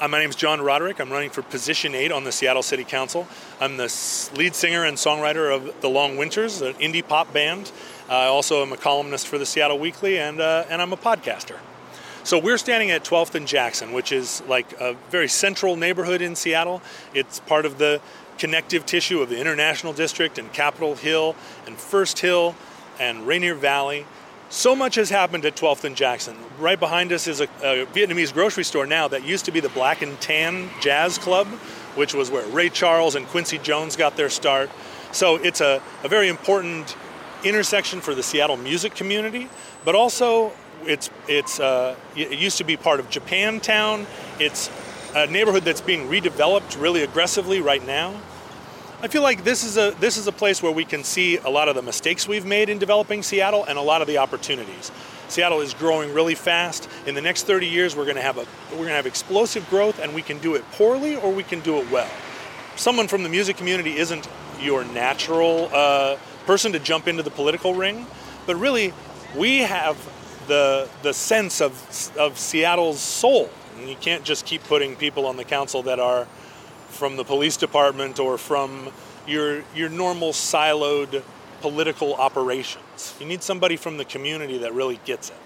Uh, my name is John Roderick. I'm running for position eight on the Seattle City Council. I'm the lead singer and songwriter of The Long Winters, an indie pop band. Uh, I also am a columnist for the Seattle Weekly, and, uh, and I'm a podcaster. So we're standing at 12th and Jackson, which is like a very central neighborhood in Seattle. It's part of the connective tissue of the International District and Capitol Hill and First Hill and Rainier Valley. So much has happened at 12th and Jackson. Right behind us is a, a, Vietnamese grocery store now that used to be the Black and Tan Jazz Club, which was where Ray Charles and Quincy Jones got their start. So it's a, a very important intersection for the Seattle music community, but also it's it's uh, it used to be part of Japantown. It's a neighborhood that's being redeveloped really aggressively right now. I feel like this is a this is a place where we can see a lot of the mistakes we've made in developing Seattle and a lot of the opportunities. Seattle is growing really fast. In the next 30 years, we're going to have a we're going to have explosive growth, and we can do it poorly or we can do it well. Someone from the music community isn't your natural uh, person to jump into the political ring, but really, we have the the sense of of Seattle's soul. And you can't just keep putting people on the council that are from the police department or from your your normal siloed political operations. You need somebody from the community that really gets it.